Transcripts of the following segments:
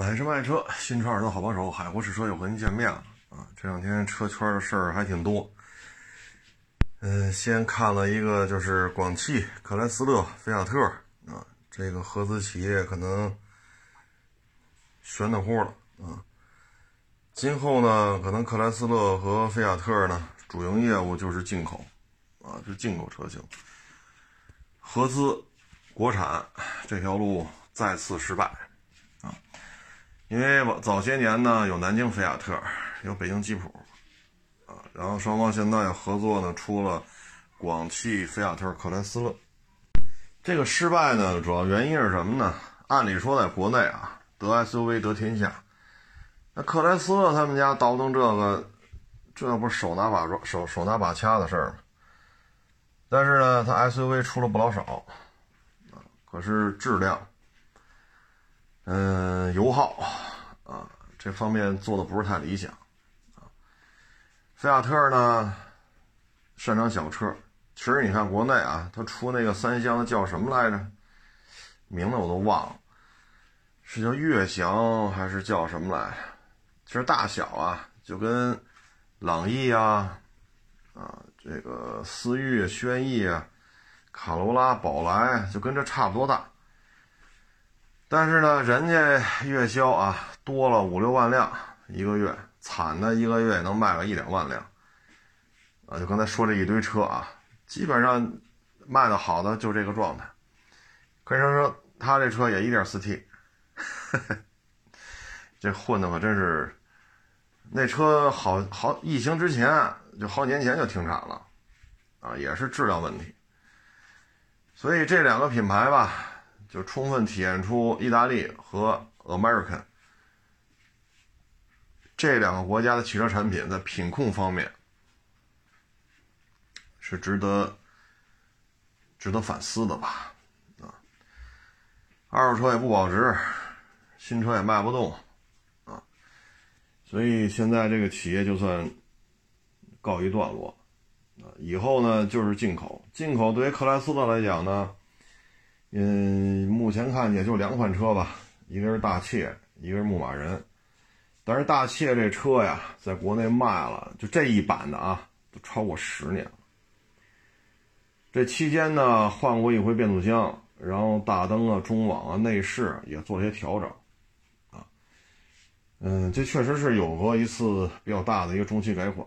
买车卖车，新车二手好帮手，海阔试车又和您见面了啊！这两天车圈的事儿还挺多。嗯，先看了一个，就是广汽、克莱斯勒、菲亚特啊，这个合资企业可能悬的乎了啊。今后呢，可能克莱斯勒和菲亚特呢，主营业务就是进口啊，就进口车型。合资、国产这条路再次失败。因为早些年呢，有南京菲亚特，有北京吉普，啊，然后双方现在合作呢，出了广汽菲亚特克莱斯勒。这个失败呢，主要原因是什么呢？按理说，在国内啊，得 SUV 得天下，那克莱斯勒他们家倒腾这个，这不是手拿把抓、手手拿把掐的事儿吗？但是呢，它 SUV 出了不老少，啊，可是质量。嗯，油耗啊，这方面做的不是太理想啊。菲亚特呢，擅长小车。其实你看国内啊，它出那个三厢的叫什么来着？名字我都忘了，是叫悦翔还是叫什么来？其实大小啊，就跟朗逸啊、啊这个思域、轩逸啊、卡罗拉、宝来，就跟这差不多大。但是呢，人家月销啊多了五六万辆一个月，惨的一个月能卖个一两万辆，啊，就刚才说这一堆车啊，基本上卖的好的就这个状态。可以说说他这车也一点四 T，这混的可真是，那车好好疫情之前就好几年前就停产了，啊，也是质量问题。所以这两个品牌吧。就充分体现出意大利和 American 这两个国家的汽车产品在品控方面是值得值得反思的吧？啊，二手车也不保值，新车也卖不动，啊，所以现在这个企业就算告一段落，啊，以后呢就是进口，进口对于克莱斯勒来讲呢。嗯，目前看也就两款车吧，一个是大切，一个是牧马人。但是大切这车呀，在国内卖了，就这一版的啊，都超过十年了。这期间呢，换过一回变速箱，然后大灯啊、中网啊、内饰也做了些调整，啊，嗯，这确实是有过一次比较大的一个中期改款。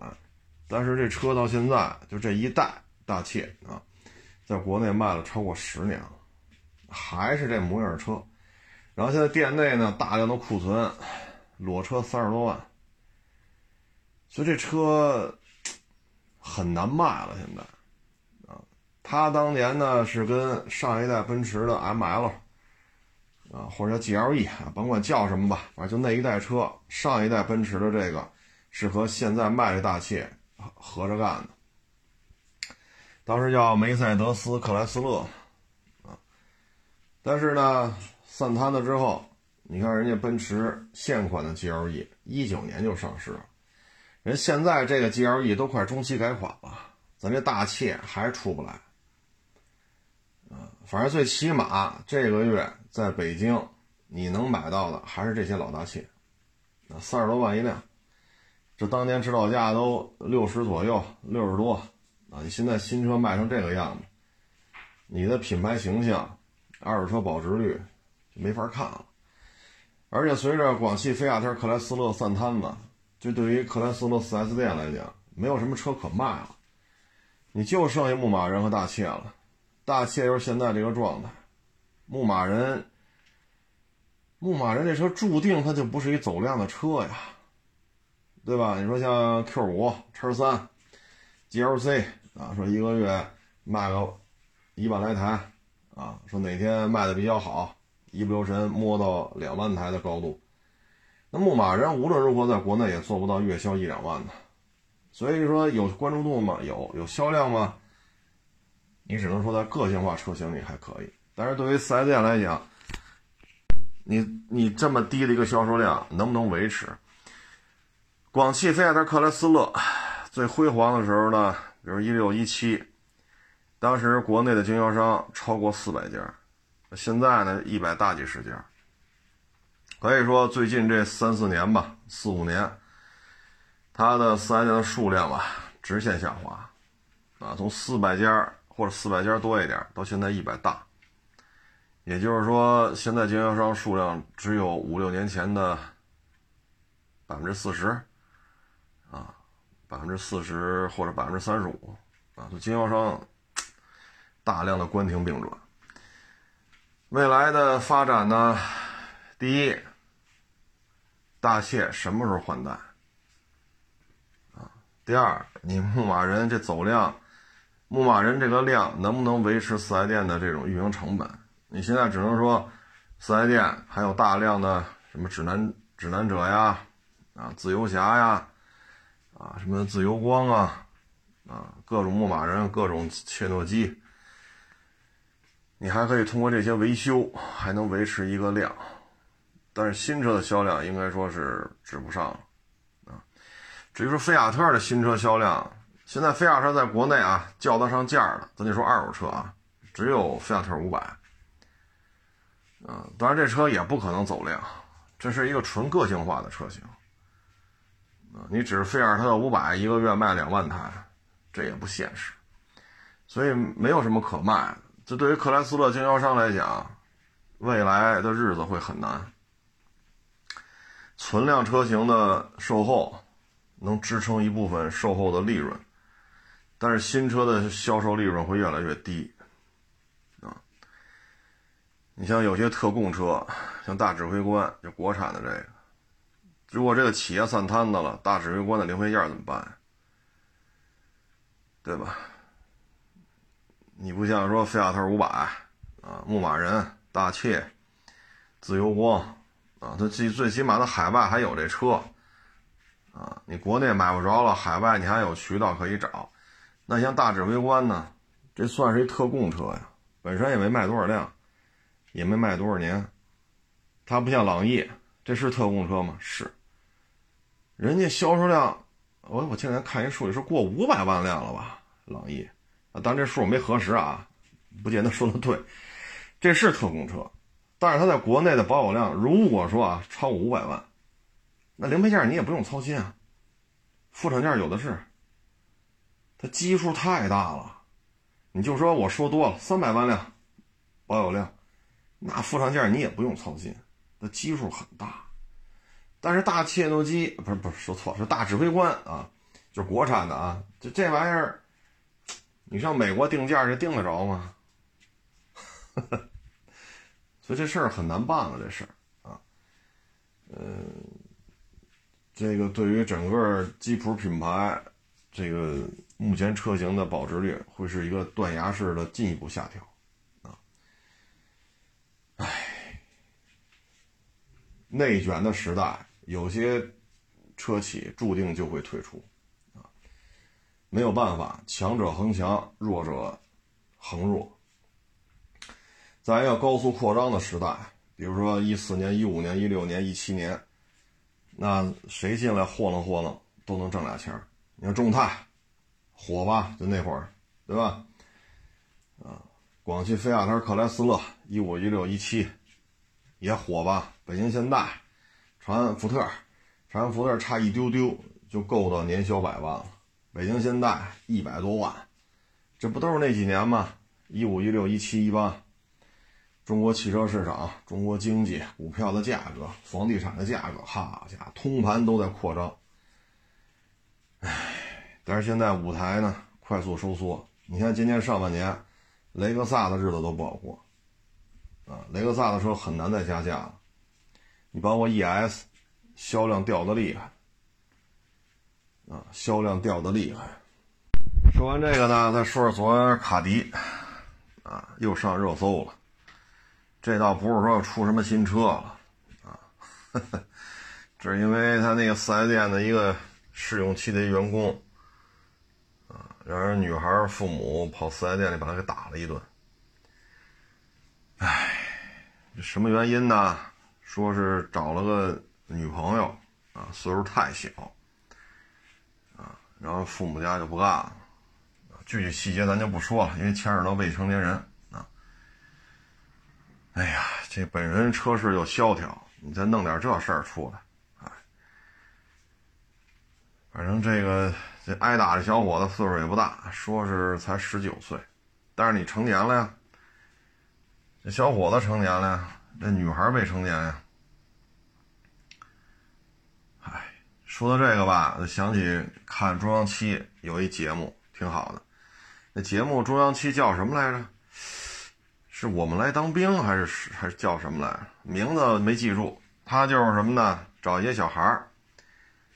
但是这车到现在就这一代大切啊，在国内卖了超过十年了。还是这模样车，然后现在店内呢大量的库存，裸车三十多万，所以这车很难卖了。现在啊，他当年呢是跟上一代奔驰的 ML 啊，或者叫 GLE 啊，甭管叫什么吧，反正就那一代车，上一代奔驰的这个是和现在卖的大切合着干的，当时叫梅赛德斯克莱斯勒。但是呢，散摊了之后，你看人家奔驰现款的 GLE，一九年就上市了，人现在这个 GLE 都快中期改款了，咱这大切还出不来，啊，反正最起码这个月在北京你能买到的还是这些老大切，啊，三十多万一辆，这当年指导价都六十左右，六十多，啊，你现在新车卖成这个样子，你的品牌形象。二手车保值率就没法看了，而且随着广汽菲亚特克莱斯勒散摊子，就对于克莱斯勒 4S 店来讲，没有什么车可卖了，你就剩下牧马人和大切了。大切又是现在这个状态，牧马人，牧马人这车注定它就不是一走量的车呀，对吧？你说像 Q 五、叉三、GLC 啊，说一个月卖个一万来台。啊，说哪天卖的比较好，一不留神摸到两万台的高度，那牧马人无论如何在国内也做不到月销一两万的，所以说有关注度吗？有，有销量吗？你只能说在个性化车型里还可以，但是对于四 S 店来讲，你你这么低的一个销售量能不能维持？广汽菲亚特克莱斯勒最辉煌的时候呢，比如一六一七。当时国内的经销商超过四百家，现在呢一百大几十家。可以说最近这三四年吧，四五年，它的四 S 店的数量吧直线下滑，啊，从四百家或者四百家多一点，到现在一百大。也就是说，现在经销商数量只有五六年前的百分之四十，啊，百分之四十或者百分之三十五，啊，就经销商大量的关停并转。未来的发展呢？第一，大切什么时候换代？啊，第二，你牧马人这走量，牧马人这个量能不能维持四 S 店的这种运营成本？你现在只能说，四 S 店还有大量的什么指南指南者呀，啊自由侠呀，啊什么自由光啊，啊各种牧马人，各种切诺基，你还可以通过这些维修，还能维持一个量，但是新车的销量应该说是指不上了，啊，至于说菲亚特的新车销量，现在菲亚特在国内啊叫得上价的，咱就说二手车啊，只有菲亚特五百。嗯，当然这车也不可能走量，这是一个纯个性化的车型。啊，你只是菲亚特五百一个月卖两万台，这也不现实，所以没有什么可卖的。这对于克莱斯勒经销商来讲，未来的日子会很难。存量车型的售后能支撑一部分售后的利润，但是新车的销售利润会越来越低。啊你像有些特供车，像大指挥官，就国产的这个，如果这个企业散摊子了，大指挥官的零配件怎么办？对吧？你不像说菲亚特五百啊，牧马人、大切、自由光啊，它最最起码它海外还有这车啊，你国内买不着了，海外你还有渠道可以找。那像大指挥官呢，这算是一特供车呀，本身也没卖多少辆。也没卖多少年，它不像朗逸，这是特供车吗？是。人家销售量，我我前天看一数据，是过五百万辆了吧？朗逸，啊，当然这数我没核实啊，不见得说的对。这是特供车，但是它在国内的保有量，如果说啊超过五百万，那零配件你也不用操心啊，副厂件有的是。它基数太大了，你就说我说多了，三百万辆保有量。那副厂件你也不用操心，它基数很大，但是大切诺基不是不是说错是大指挥官啊，就是国产的啊，就这玩意儿，你上美国定价这定得着吗？所以这事儿很难办了，这事儿啊，嗯，这个对于整个吉普品牌，这个目前车型的保值率会是一个断崖式的进一步下调。啊唉，内卷的时代，有些车企注定就会退出，没有办法，强者恒强，弱者恒弱。在一个高速扩张的时代，比如说一四年、一五年、一六年、一七年，那谁进来霍楞霍楞都能挣俩钱你看众泰火吧，就那会儿，对吧？啊。广汽菲亚特克莱斯勒一五一六一七也火吧？北京现代、长安福特、长安福特差一丢丢就够到年销百万了。北京现代一百多万，这不都是那几年吗？一五一六一七一八，中国汽车市场、中国经济、股票的价格、房地产的价格，哈家伙，通盘都在扩张。唉，但是现在舞台呢快速收缩。你看今年上半年。雷克萨的日子都不好过，啊，雷克萨的车很难再加价了。你包括 ES，销量掉的厉害，啊，销量掉的厉害。说完这个呢，再说说昨天卡迪，啊，又上热搜了。这倒不是说出什么新车了，啊，这是因为他那个四 S 店的一个试用期的员工。啊让人女孩父母跑四 S 店里把他给打了一顿。唉，这什么原因呢？说是找了个女朋友啊，岁数太小，然后父母家就不干了。具体细节咱就不说了，因为牵扯到未成年人啊。哎呀，这本人车市又萧条，你再弄点这事儿出来，哎，反正这个这挨打的小伙子岁数也不大，说是才十九岁，但是你成年了呀，这小伙子成年了呀，这女孩未成年呀。说到这个吧，就想起看中央七有一节目挺好的，那节目中央七叫什么来着？是我们来当兵还是还是叫什么来？名字没记住。他就是什么呢？找一些小孩儿，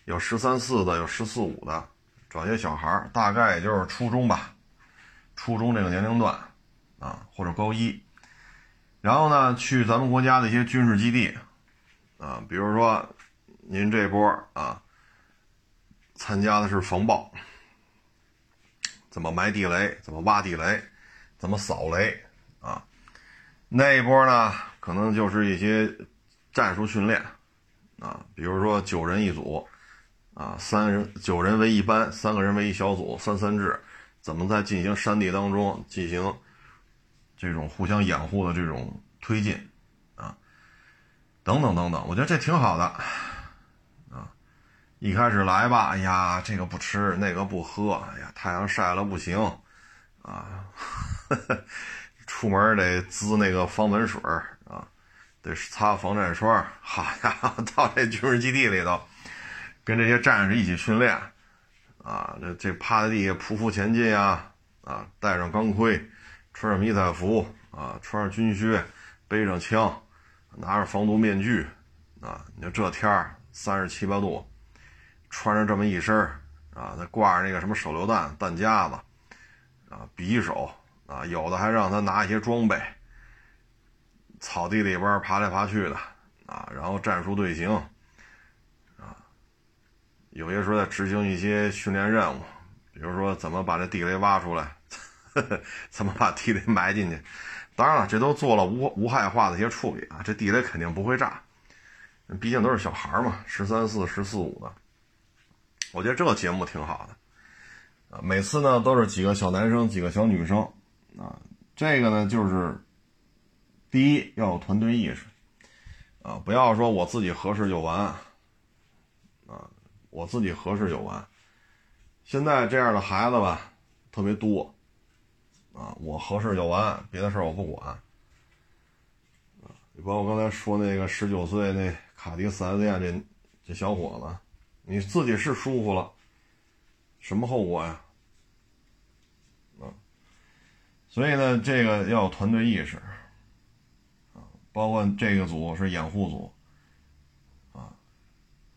有十三四的，有十四五的，找一些小孩儿，大概也就是初中吧，初中这个年龄段啊，或者高一。然后呢，去咱们国家的一些军事基地啊，比如说您这波啊，参加的是防爆，怎么埋地雷，怎么挖地雷，怎么扫雷啊？那一波呢，可能就是一些战术训练，啊，比如说九人一组，啊，三人九人为一班，三个人为一小组，三三制，怎么在进行山地当中进行这种互相掩护的这种推进，啊，等等等等，我觉得这挺好的，一开始来吧，哎呀，这个不吃，那个不喝，哎呀，太阳晒了不行，啊。出门得滋那个防蚊水啊，得擦防晒霜。好家伙，到这军事基地里头，跟这些战士一起训练啊，这这趴在地下匍匐前进啊，啊，戴上钢盔，穿上迷彩服啊，穿上军靴，背上枪，拿着防毒面具啊，你说这天儿三十七八度，穿着这么一身啊，再挂着那个什么手榴弹弹夹子啊，匕首。啊，有的还让他拿一些装备，草地里边爬来爬去的啊，然后战术队形啊，有些时候在执行一些训练任务，比如说怎么把这地雷挖出来，怎么把地雷埋进去。当然了，这都做了无无害化的一些处理啊，这地雷肯定不会炸，毕竟都是小孩嘛，十三四、十四五的。我觉得这个节目挺好的啊，每次呢都是几个小男生，几个小女生。啊，这个呢，就是第一要有团队意识，啊，不要说我自己合适就完，啊，我自己合适就完。现在这样的孩子吧，特别多，啊，我合适就完，别的事我不管。啊，你包括刚才说那个十九岁那卡迪四 S 店这这小伙子，你自己是舒服了，什么后果呀？啊所以呢，这个要有团队意识，啊，包括这个组是掩护组，啊，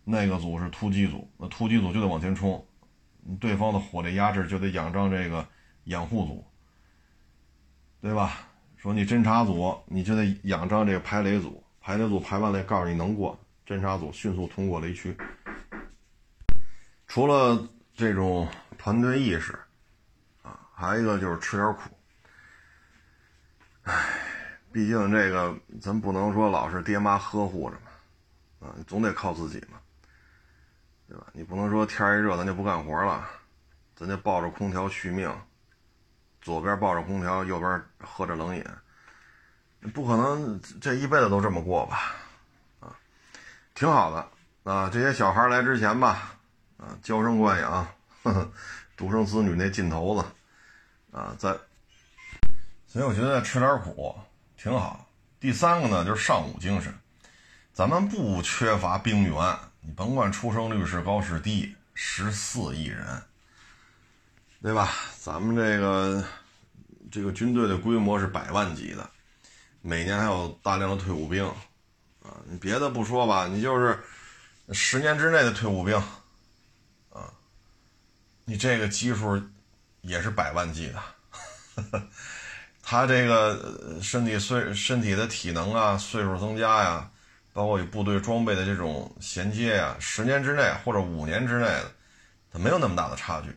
那个组是突击组，那突击组就得往前冲，对方的火力压制就得仰仗这个掩护组，对吧？说你侦察组，你就得仰仗这个排雷组，排雷组排完雷告诉你能过，侦察组迅速通过雷区。除了这种团队意识，啊，还有一个就是吃点苦。唉，毕竟这个咱不能说老是爹妈呵护着嘛，啊，总得靠自己嘛，对吧？你不能说天一热咱就不干活了，咱就抱着空调续命，左边抱着空调，右边喝着冷饮，不可能这一辈子都这么过吧？啊，挺好的啊，这些小孩来之前吧，啊，娇生惯养，呵呵，独生子女那劲头子，啊，在。所以我觉得吃点苦挺好。第三个呢，就是尚武精神。咱们不缺乏兵源，你甭管出生率是高是低，十四亿人，对吧？咱们这个这个军队的规模是百万级的，每年还有大量的退伍兵啊。你别的不说吧，你就是十年之内的退伍兵，你这个基数也是百万级的。他这个身体岁身体的体能啊，岁数增加呀，包括与部队装备的这种衔接呀，十年之内或者五年之内的，他没有那么大的差距，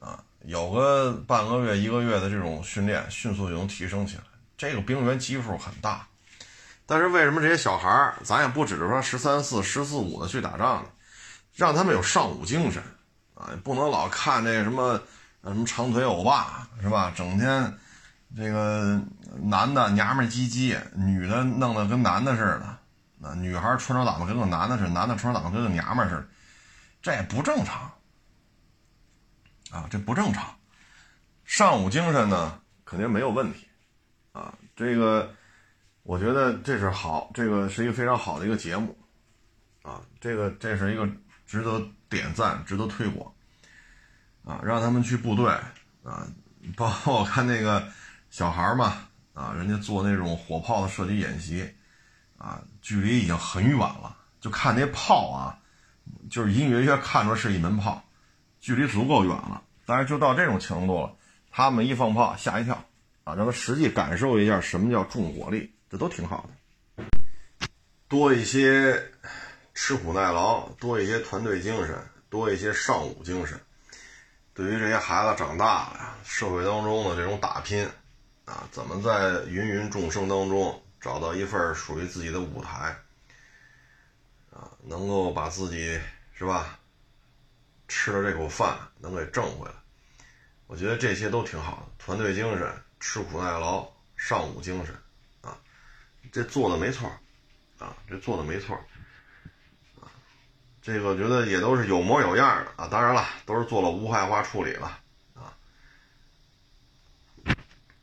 啊，有个半个月一个月的这种训练，迅速就能提升起来。这个兵员基数很大，但是为什么这些小孩儿，咱也不指着说十三四、十四五的去打仗呢？让他们有尚武精神，啊，不能老看这什么什么长腿欧巴是吧？整天。这个男的娘们唧唧，女的弄得跟男的似的，那女孩穿着打扮跟个男的似的，男的穿着打扮跟个娘们似的，这也不正常啊，这不正常。上午精神呢，肯定没有问题啊。这个我觉得这是好，这个是一个非常好的一个节目啊。这个这是一个值得点赞、值得推广啊，让他们去部队啊，包括我看那个小孩嘛。啊，人家做那种火炮的射击演习，啊，距离已经很远了，就看那炮啊，就是隐隐约约看出是一门炮，距离足够远了。但是就到这种程度了，他们一放炮吓一跳，啊，让他实际感受一下什么叫重火力，这都挺好的。多一些吃苦耐劳，多一些团队精神，多一些尚武精神，对于这些孩子长大了，社会当中的这种打拼。啊，怎么在芸芸众生当中找到一份属于自己的舞台？啊，能够把自己是吧，吃的这口饭能给挣回来，我觉得这些都挺好的。团队精神、吃苦耐劳、尚武精神，啊，这做的没错，啊，这做的没错，这个我觉得也都是有模有样的啊。当然了，都是做了无害化处理了啊。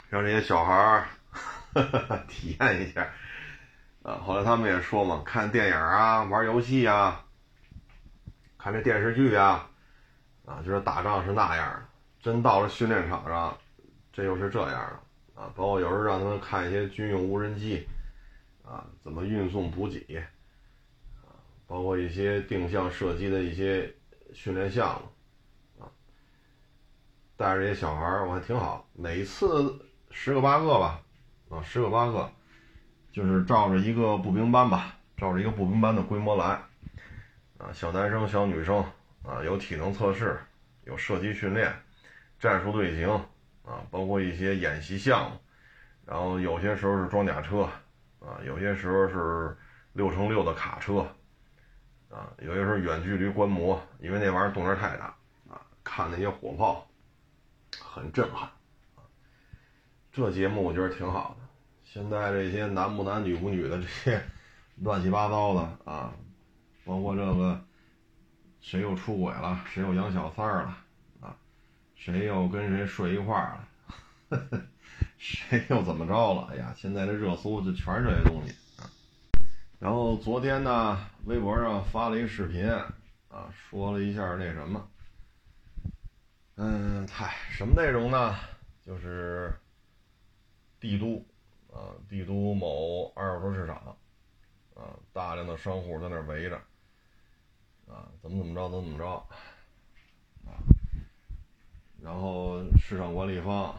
让这些小孩儿 体验一下啊！后来他们也说嘛，看电影啊，玩游戏啊，看这电视剧啊，啊，就是打仗是那样的，真到了训练场上，这又是这样的啊！包括有时候让他们看一些军用无人机啊，怎么运送补给，包括一些定向射击的一些训练项目啊，带着这些小孩儿，我还挺好，每次。十个八个吧，啊，十个八个，就是照着一个步兵班吧，照着一个步兵班的规模来，啊，小男生小女生，啊，有体能测试，有射击训练，战术队形，啊，包括一些演习项目，然后有些时候是装甲车，啊，有些时候是六乘六的卡车，啊，有些时候远距离观摩，因为那玩意儿动静太大，啊，看那些火炮，很震撼。这节目我觉得挺好的。现在这些男不男女不女的这些乱七八糟的啊，包括这个谁又出轨了，谁又养小三儿了啊，谁又跟谁睡一块儿了，谁又怎么着了？哎呀，现在这热搜就全是这些东西。然后昨天呢，微博上发了一个视频啊，说了一下那什么，嗯，嗨，什么内容呢？就是。帝都，啊，帝都某二手车市场，啊，大量的商户在那围着，啊，怎么怎么着，怎么怎么着，啊，然后市场管理方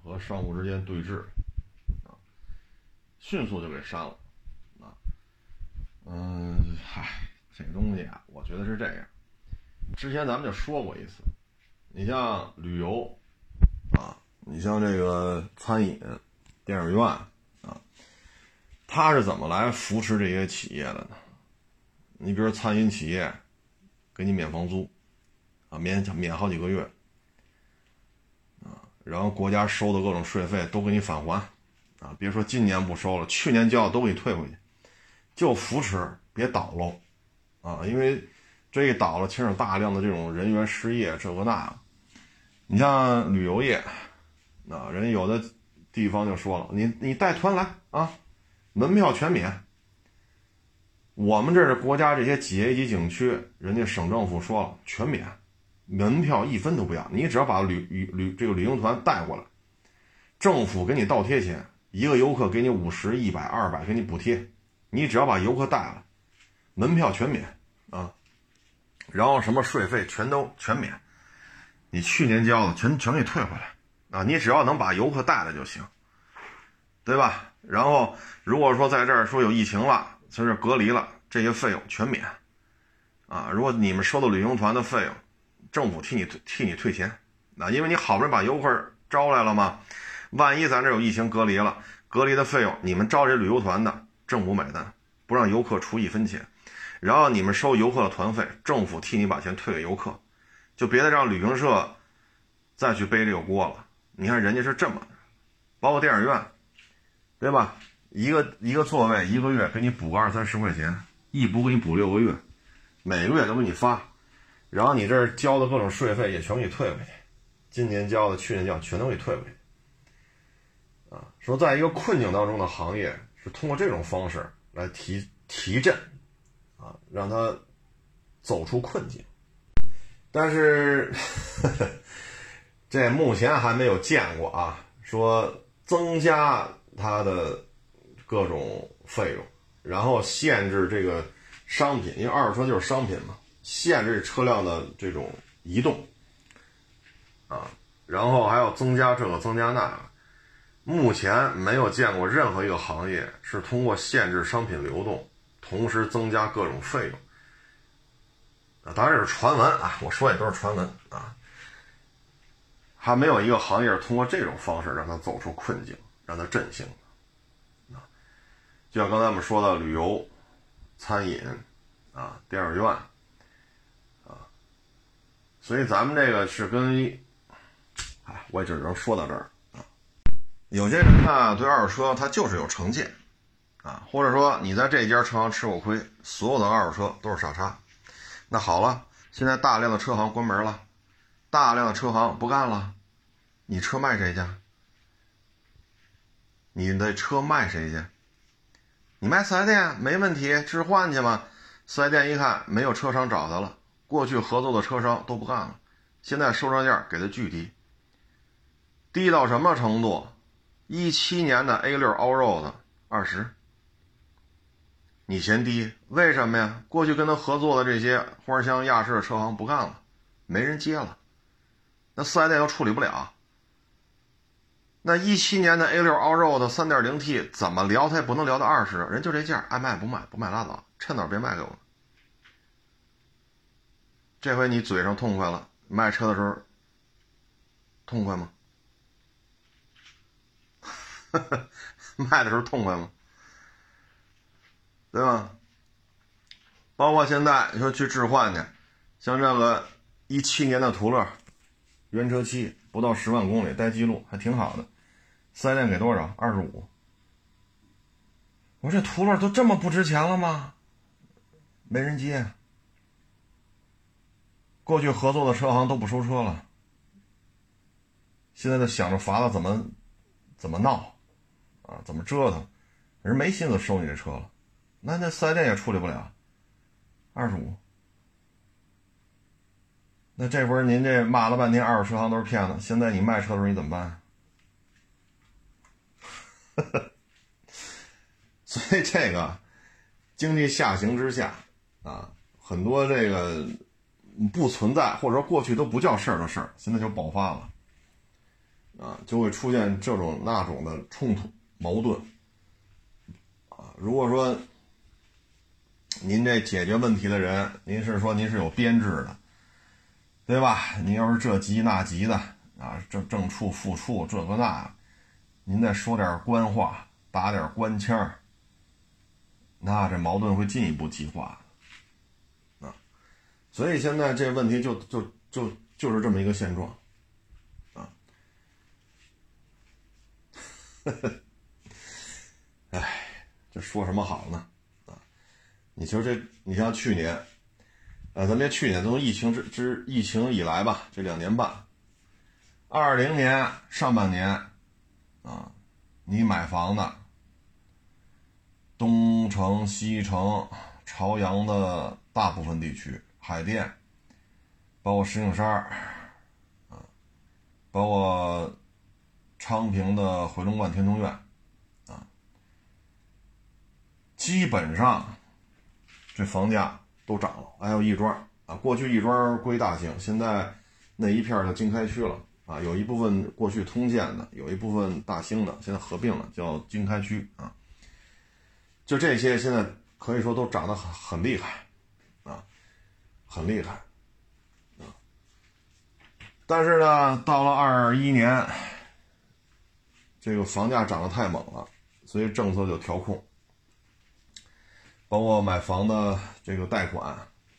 和商户之间对峙，啊，迅速就给删了，嗯，嗨，这东西啊，我觉得是这样，之前咱们就说过一次，你像旅游，啊。你像这个餐饮、电影院啊，他是怎么来扶持这些企业的呢？你比如餐饮企业，给你免房租，啊，免免好几个月，啊，然后国家收的各种税费都给你返还，啊，别说今年不收了，去年交的都给你退回去，就扶持，别倒喽，啊，因为这一倒了，牵扯大量的这种人员失业，这个那。你像旅游业。啊，人有的地方就说了，你你带团来啊，门票全免。我们这是国家这些几 A 级景区，人家省政府说了全免，门票一分都不要，你只要把旅旅旅这个旅行团带过来，政府给你倒贴钱，一个游客给你五十、一百、二百给你补贴，你只要把游客带了，门票全免啊，然后什么税费全都全免，你去年交的全全给退回来。啊，你只要能把游客带来就行，对吧？然后如果说在这儿说有疫情了，在这隔离了，这些费用全免。啊，如果你们收的旅行团的费用，政府替你替你退钱。那因为你好不容易把游客招来了嘛，万一咱这有疫情隔离了，隔离的费用你们招这旅游团的，政府买单，不让游客出一分钱。然后你们收游客的团费，政府替你把钱退给游客，就别再让旅行社再去背这个锅了。你看人家是这么，包括电影院，对吧？一个一个座位一个月给你补个二三十块钱，一补给你补六个月，每个月都给你发，然后你这儿交的各种税费也全给你退回去，今年交的、去年交全都给你退回去。啊，说在一个困境当中的行业是通过这种方式来提提振，啊，让他走出困境。但是 这目前还没有见过啊，说增加它的各种费用，然后限制这个商品，因为二手车就是商品嘛，限制车辆的这种移动，啊，然后还要增加这个增加那个。目前没有见过任何一个行业是通过限制商品流动，同时增加各种费用。啊，当然这是传闻啊，我说也都是传闻啊。还没有一个行业是通过这种方式让它走出困境，让它振兴。啊，就像刚才我们说的旅游、餐饮啊、电影院啊，所以咱们这个是跟，哎，我也只能说到这儿。有些人呢，对二手车他就是有成见，啊，或者说你在这家车行吃过亏，所有的二手车都是傻叉。那好了，现在大量的车行关门了，大量的车行不干了，你车卖谁去？你的车卖谁去？你卖四 S 店没问题，置换去嘛。四 S 店一看没有车商找他了，过去合作的车商都不干了，现在收车价给的巨低，低到什么程度？一七年的 A 六 Allroad 二十，你嫌低？为什么呀？过去跟他合作的这些花乡亚市的车行不干了，没人接了，那四 S 店又处理不了。那一七年的 A 六 Allroad 三点零 T 怎么聊他也不能聊到二十，人就这价，爱卖不卖，不卖拉倒，趁早别卖给我。这回你嘴上痛快了，卖车的时候痛快吗？卖的时候痛快吗？对吧？包括现在你说去置换去，像这个一七年的途乐，原车漆不到十万公里，带记录还挺好的，四 S 店给多少？二十五。我说这途乐都这么不值钱了吗？没人接。过去合作的车行都不收车了，现在都想着法子怎么怎么闹。啊，怎么折腾？人没心思收你这车了，那那四 S 店也处理不了，二十五。那这会儿您这骂了半天二手车行都是骗子，现在你卖车的时候你怎么办？所以这个经济下行之下啊，很多这个不存在或者说过去都不叫事儿的事儿，现在就爆发了，啊，就会出现这种那种的冲突。矛盾啊！如果说您这解决问题的人，您是说您是有编制的，对吧？您要是这级那级的啊，正正处副处这个那，您再说点官话，打点官腔那这矛盾会进一步激化啊！所以现在这问题就就就就是这么一个现状啊！哎，这说什么好呢？啊，你说这，你像去年，呃，咱别去年，从疫情之之疫情以来吧，这两年半，二零年上半年，啊，你买房的，东城、西城、朝阳的大部分地区，海淀，包括石景山，啊，包括昌平的回龙观天通苑。基本上，这房价都涨了。还有亦庄啊，过去亦庄归大兴，现在那一片叫经开区了啊。有一部分过去通建的，有一部分大兴的，现在合并了叫经开区啊。就这些，现在可以说都涨得很很厉害啊，很厉害啊。但是呢，到了二一年，这个房价涨得太猛了，所以政策就调控。包括买房的这个贷款，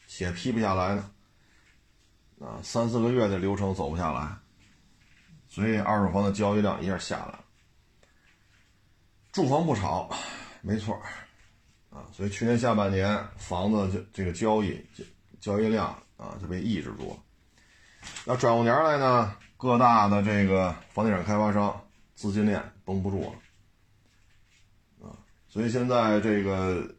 且批不下来呢，啊，三四个月的流程走不下来，所以二手房的交易量一下下来住房不炒，没错啊，所以去年下半年房子就这个交易交易量啊就被抑制住了。那转过年来呢，各大的这个房地产开发商资金链绷不住了啊，所以现在这个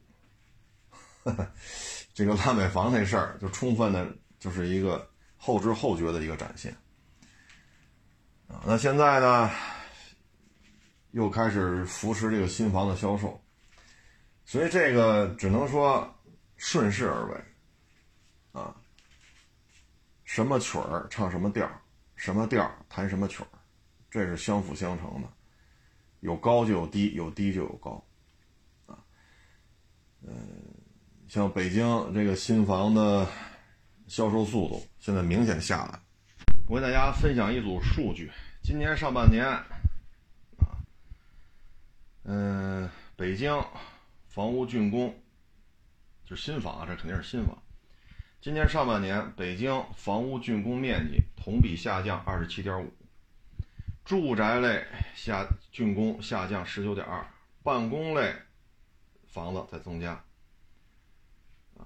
这个烂尾房那事儿，就充分的就是一个后知后觉的一个展现啊。那现在呢？又开始扶持这个新房的销售，所以这个只能说顺势而为，啊，什么曲儿唱什么调什么调弹什么曲儿，这是相辅相成的，有高就有低，有低就有高，啊，嗯，像北京这个新房的销售速度现在明显下来，我给大家分享一组数据，今年上半年。啊嗯，北京房屋竣工就新房啊，这肯定是新房。今年上半年，北京房屋竣工面积同比下降二十七点五，住宅类下竣工下降十九点二，办公类房子在增加，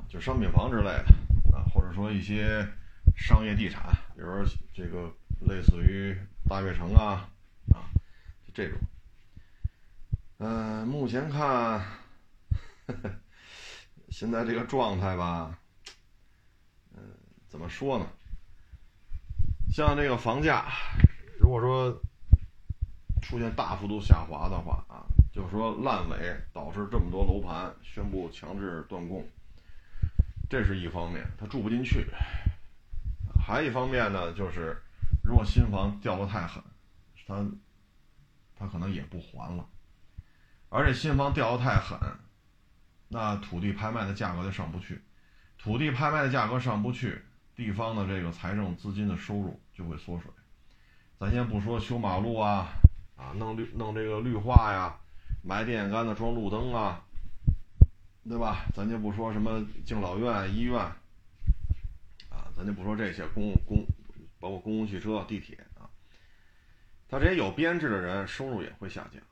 就商品房之类的啊，或者说一些商业地产，比如说这个类似于大悦城啊啊，这种。嗯，目前看，现在这个状态吧，嗯，怎么说呢？像这个房价，如果说出现大幅度下滑的话啊，就是说烂尾导致这么多楼盘宣布强制断供，这是一方面，他住不进去；还一方面呢，就是如果新房掉的太狠，他他可能也不还了。而且新房掉的太狠，那土地拍卖的价格就上不去，土地拍卖的价格上不去，地方的这个财政资金的收入就会缩水。咱先不说修马路啊，啊，弄绿弄这个绿化呀，埋电线杆子、装路灯啊，对吧？咱就不说什么敬老院、医院，啊，咱就不说这些公公，包括公共汽车、地铁啊，他这些有编制的人收入也会下降。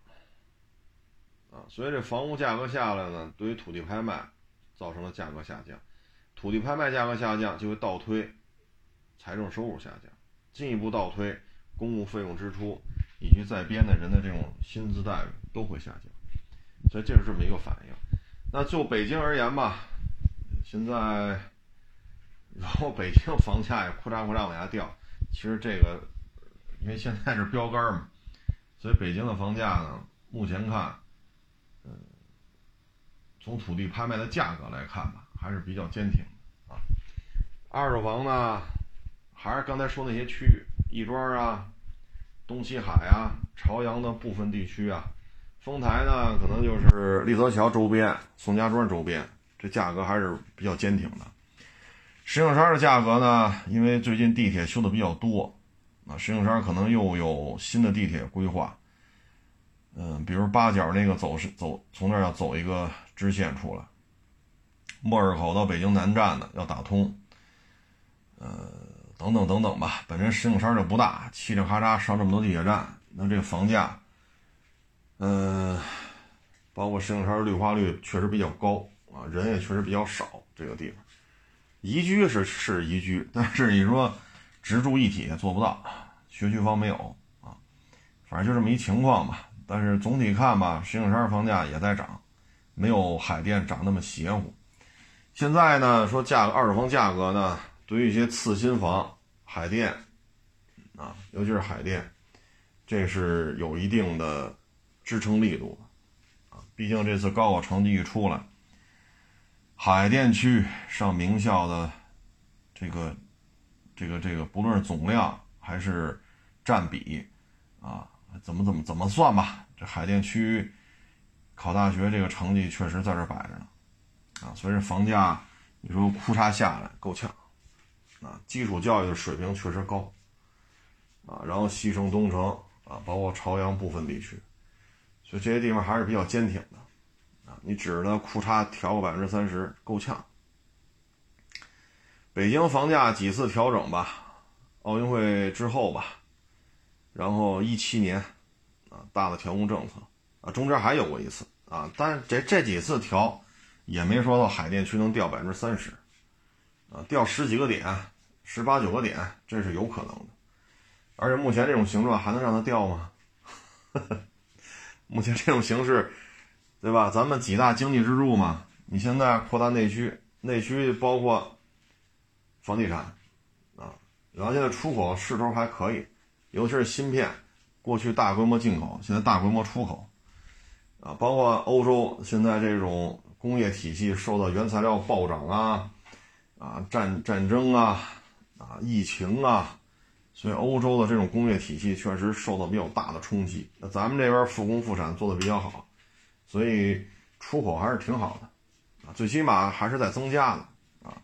啊，所以这房屋价格下来呢，对于土地拍卖造成了价格下降，土地拍卖价格下降就会倒推财政收入下降，进一步倒推公共费用支出以及在编的人的这种薪资待遇都会下降，所以这是这么一个反应。那就北京而言吧，现在然后北京房价也库嚓库嚓往下掉，其实这个因为现在是标杆嘛，所以北京的房价呢，目前看。嗯，从土地拍卖的价格来看吧，还是比较坚挺的啊。二手房呢，还是刚才说那些区域，亦庄啊、东西海啊、朝阳的部分地区啊，丰台呢，可能就是立泽桥周边、宋家庄周边，这价格还是比较坚挺的。石景山的价格呢，因为最近地铁修的比较多，啊，石景山可能又有新的地铁规划。嗯，比如八角那个走是走，从那儿要走一个支线出来，莫尔口到北京南站的要打通，呃，等等等等吧。本身石景山就不大，嘁哩喀嚓上这么多地铁站，那这个房价，嗯，包括石景山绿化率确实比较高啊，人也确实比较少。这个地方，宜居是是宜居，但是你说直住一体做不到，学区房没有啊，反正就这么一情况吧。但是总体看吧，石景山房价也在涨，没有海淀涨那么邪乎。现在呢，说价格二手房价格呢，对于一些次新房，海淀啊，尤其是海淀，这是有一定的支撑力度啊。毕竟这次高考成绩一出来，海淀区上名校的这个这个这个，不论是总量还是占比啊。怎么怎么怎么算吧？这海淀区考大学这个成绩确实在这摆着呢，啊，所以这房价你说哭嚓下来够呛，啊，基础教育的水平确实高，啊，然后西城、东城啊，包括朝阳部分地区，所以这些地方还是比较坚挺的，啊，你指着裤衩调个百分之三十够呛。北京房价几次调整吧，奥运会之后吧。然后一七年，啊，大的调控政策，啊，中间还有过一次啊，但是这这几次调也没说到海淀区能掉百分之三十，啊，掉十几个点，十八九个点，这是有可能的。而且目前这种形状还能让它掉吗？目前这种形式，对吧？咱们几大经济支柱嘛，你现在扩大内需，内需包括房地产啊，然后现在出口势头还可以，尤其是芯片，过去大规模进口，现在大规模出口啊，包括欧洲现在这种工业体系受到原材料暴涨啊，啊战战争啊，啊疫情啊。所以欧洲的这种工业体系确实受到比较大的冲击。那咱们这边复工复产做的比较好，所以出口还是挺好的，啊，最起码还是在增加的，啊，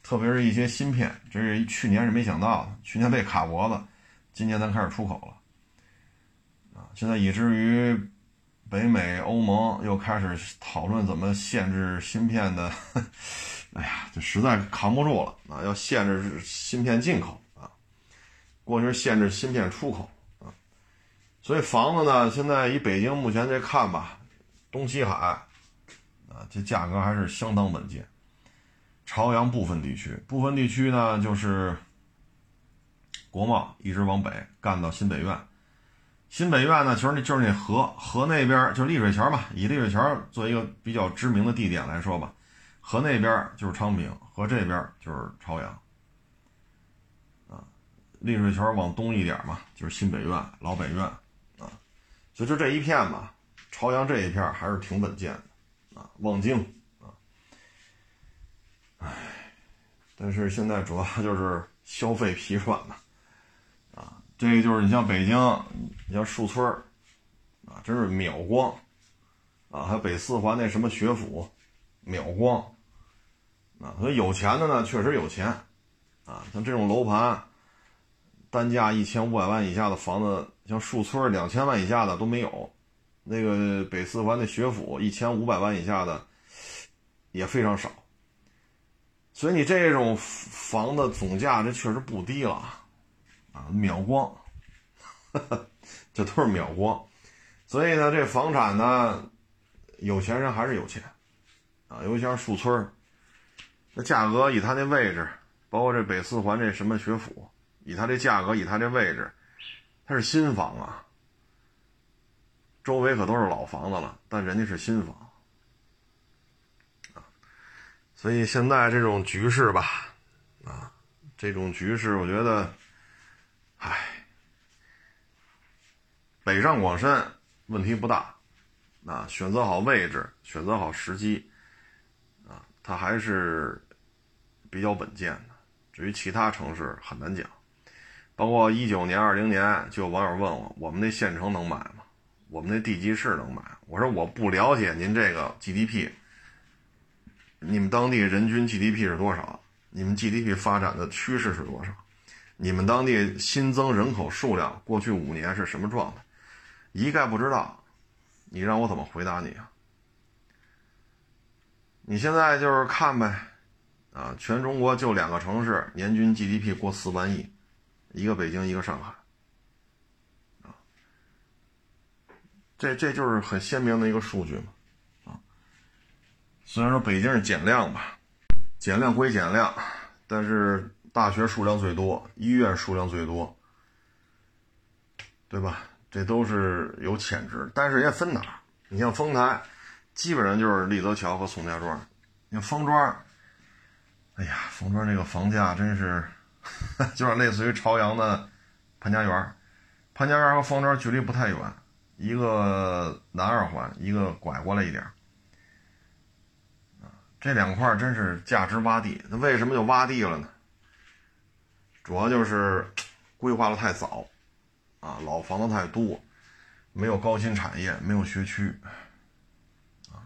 特别是一些芯片，这是去年是没想到的，去年被卡脖子，今年咱开始出口了，啊，现在以至于北美、欧盟又开始讨论怎么限制芯片的，哎呀，这实在扛不住了，啊，要限制芯片进口。过去限制芯片出口啊，所以房子呢，现在以北京目前这看吧，东西海啊，这价格还是相当稳健。朝阳部分地区，部分地区呢就是国贸一直往北干到新北苑，新北苑呢其实那就是那河河那边就是丽水桥嘛，以丽水桥做一个比较知名的地点来说吧，河那边就是昌平，河这边就是朝阳。丽水桥往东一点嘛，就是新北苑、老北苑，啊，所以就这一片嘛，朝阳这一片还是挺稳健的，啊，望京，啊，唉，但是现在主要就是消费疲软嘛，啊，这个就是你像北京，你像树村啊，真是秒光，啊，还有北四环那什么学府，秒光，啊，所以有钱的呢，确实有钱，啊，像这种楼盘。单价一千五百万以下的房子，像树村两千万以下的都没有。那个北四环的学府一千五百万以下的也非常少。所以你这种房的总价这确实不低了啊，秒光，这都是秒光。所以呢，这房产呢，有钱人还是有钱啊，尤其像树村那价格以它那位置，包括这北四环这什么学府。以它这价格，以它这位置，它是新房啊，周围可都是老房子了，但人家是新房啊，所以现在这种局势吧，啊，这种局势，我觉得，唉，北上广深问题不大，啊，选择好位置，选择好时机，啊，它还是比较稳健的。至于其他城市，很难讲。包括一九年、二零年，就有网友问我：“我们那县城能买吗？我们那地级市能买？”我说：“我不了解您这个 GDP，你们当地人均 GDP 是多少？你们 GDP 发展的趋势是多少？你们当地新增人口数量过去五年是什么状态？一概不知道。你让我怎么回答你啊？你现在就是看呗，啊，全中国就两个城市年均 GDP 过四万亿。”一个北京，一个上海，啊，这这就是很鲜明的一个数据嘛，啊，虽然说北京是减量吧，减量归减量，但是大学数量最多，医院数量最多，对吧？这都是有潜质，但是也分哪。你像丰台，基本上就是立泽桥和宋家庄，你像方庄，哎呀，方庄这个房价真是。就是类似于朝阳的潘家园，潘家园和方庄距离不太远，一个南二环，一个拐过来一点这两块真是价值洼地。那为什么就洼地了呢？主要就是规划的太早，啊，老房子太多，没有高新产业，没有学区，啊，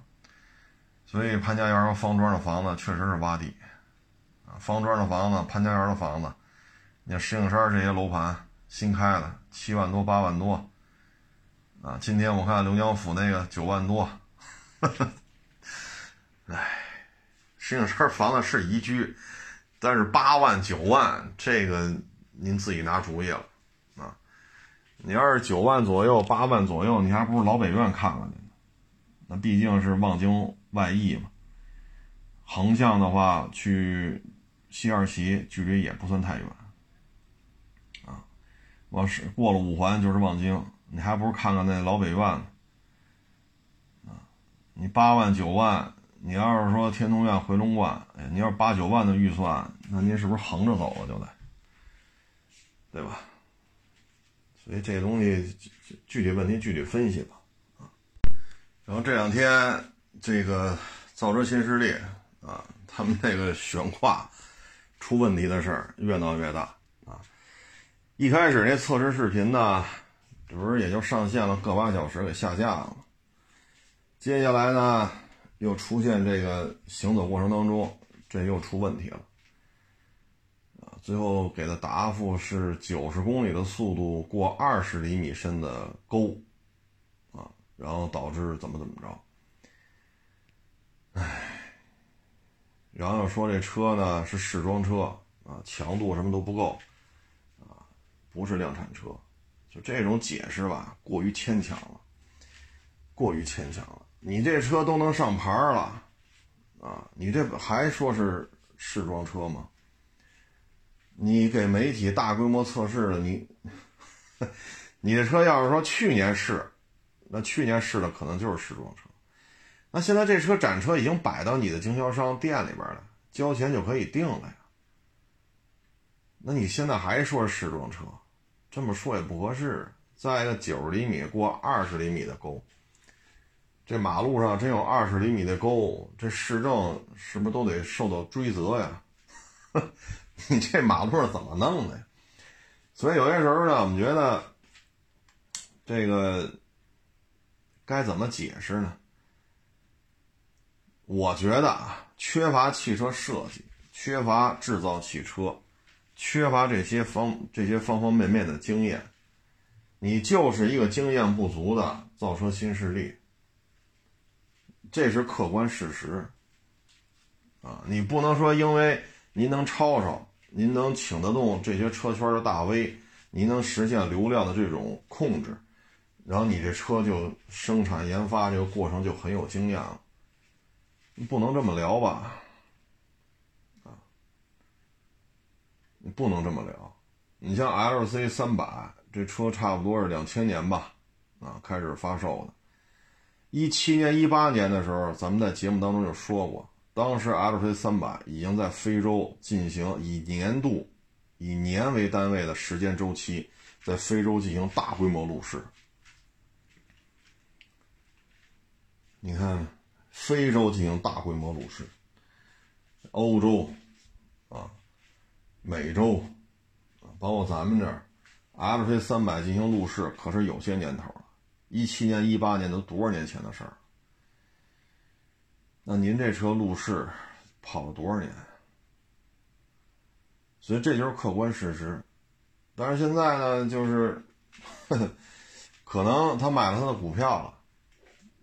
所以潘家园和方庄的房子确实是洼地。方庄的房子，潘家园的房子，你看石景山这些楼盘新开的七万多八万多，啊，今天我看刘江府那个九万多，哎，石景山房子是宜居，但是八万九万这个您自己拿主意了，啊，你要是九万左右、八万左右，你还不如老北院看看去。那毕竟是望京外溢嘛。横向的话，去西二旗距离也不算太远。啊，往是过了五环就是望京，你还不如看看那老北院呢。啊，你八万九万，你要是说天通苑、回龙观，哎，你要是八九万的预算，那您是不是横着走了就得？对吧？所以这东西具体问题具体分析吧，啊。然后这两天这个造车新势力啊，他们那个悬挂出问题的事儿越闹越大啊。一开始那测试视频呢，不是也就上线了个把小时给下架了。接下来呢，又出现这个行走过程当中，这又出问题了。最后给的答复是九十公里的速度过二十厘米深的沟，啊，然后导致怎么怎么着，唉，然后说这车呢是试装车啊，强度什么都不够，啊，不是量产车，就这种解释吧，过于牵强了，过于牵强了。你这车都能上牌了，啊，你这还说是试装车吗？你给媒体大规模测试了，你，你这车要是说去年试，那去年试的可能就是试装车，那现在这车展车已经摆到你的经销商店里边了，交钱就可以定了呀。那你现在还说是试装车，这么说也不合适。再一个，九十厘米过二十厘米的沟，这马路上真有二十厘米的沟，这市政是不是都得受到追责呀？你这马路上怎么弄的？所以有些时候呢，我们觉得这个该怎么解释呢？我觉得啊，缺乏汽车设计，缺乏制造汽车，缺乏这些方这些方方面面的经验，你就是一个经验不足的造车新势力，这是客观事实啊！你不能说因为。您能抄抄，您能请得动这些车圈的大 V，您能实现流量的这种控制，然后你这车就生产研发这个过程就很有经验了。不能这么聊吧？啊，你不能这么聊。你像 LC 三百这车，差不多是两千年吧，啊，开始发售的。一七年、一八年的时候，咱们在节目当中就说过。当时 LC 三百已经在非洲进行以年度、以年为单位的时间周期，在非洲进行大规模路试。你看，非洲进行大规模入市，欧洲啊、美洲啊，包括咱们这儿，LC 三百进行路试，可是有些年头了，一七年、一八年都多少年前的事儿。那您这车路试跑了多少年？所以这就是客观事实。但是现在呢，就是呵 呵可能他买了他的股票了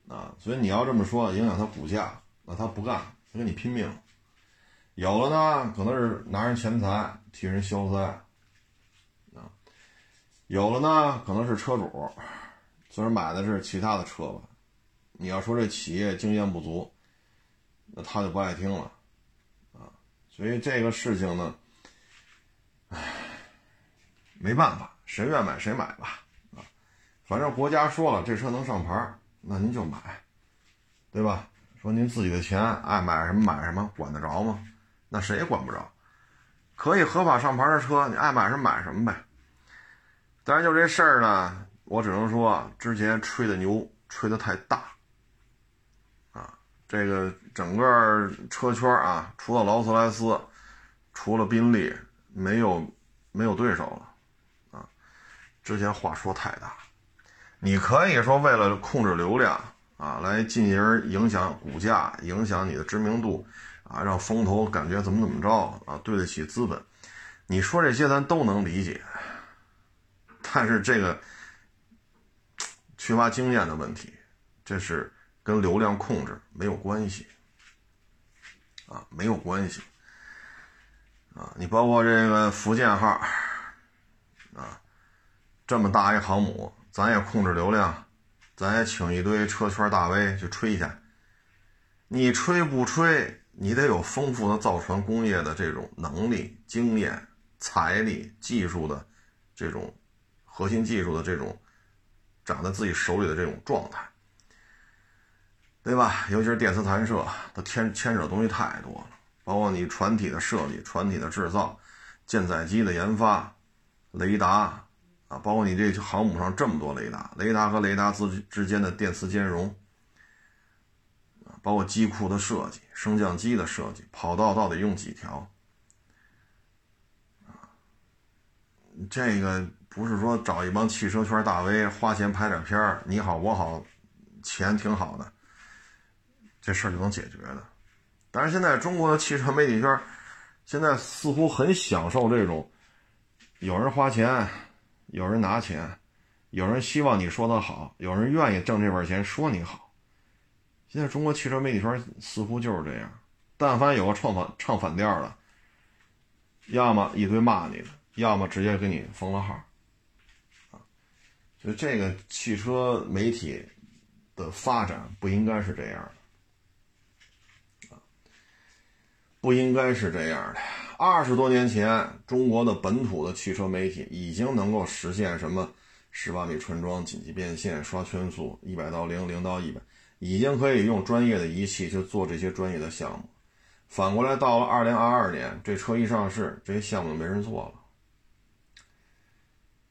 啊，所以你要这么说影响他股价，那他不干，他跟你拼命。有了呢，可能是拿人钱财替人消灾啊；有了呢，可能是车主，虽然买的是其他的车吧。你要说这企业经验不足。那他就不爱听了，啊，所以这个事情呢，唉，没办法，谁愿买谁买吧，啊，反正国家说了这车能上牌，那您就买，对吧？说您自己的钱爱买什么买什么，管得着吗？那谁也管不着，可以合法上牌的车，你爱买什么买什么呗。当然就这事儿呢，我只能说之前吹的牛吹得太大啊。这个整个车圈啊，除了劳斯莱斯，除了宾利，没有没有对手了啊！之前话说太大，你可以说为了控制流量啊，来进行影响股价，影响你的知名度啊，让风投感觉怎么怎么着啊，对得起资本。你说这些咱都能理解，但是这个缺乏经验的问题，这是。跟流量控制没有关系，啊，没有关系，啊，你包括这个福建号，啊，这么大一航母，咱也控制流量，咱也请一堆车圈大 V 去吹去。你吹不吹？你得有丰富的造船工业的这种能力、经验、财力、技术的这种核心技术的这种掌在自己手里的这种状态，对吧？尤其是电磁弹射，它牵牵扯东西太多了，包括你船体的设计、船体的制造、舰载机的研发、雷达啊，包括你这航母上这么多雷达，雷达和雷达之之间的电磁兼容。包括机库的设计、升降机的设计、跑道到底用几条？这个不是说找一帮汽车圈大 V 花钱拍点片，你好我好，钱挺好的，这事儿就能解决的。但是现在中国的汽车媒体圈，现在似乎很享受这种，有人花钱，有人拿钱，有人希望你说他好，有人愿意挣这份钱说你好。现在中国汽车媒体圈似乎就是这样，但凡有个唱反唱反调的，要么一堆骂你的，要么直接给你封了号，啊，所以这个汽车媒体的发展不应该是这样的，啊，不应该是这样的。二十多年前，中国的本土的汽车媒体已经能够实现什么十八米穿桩、紧急变线、刷圈速、一百到零、零到一百。已经可以用专业的仪器去做这些专业的项目，反过来到了二零二二年，这车一上市，这些项目就没人做了，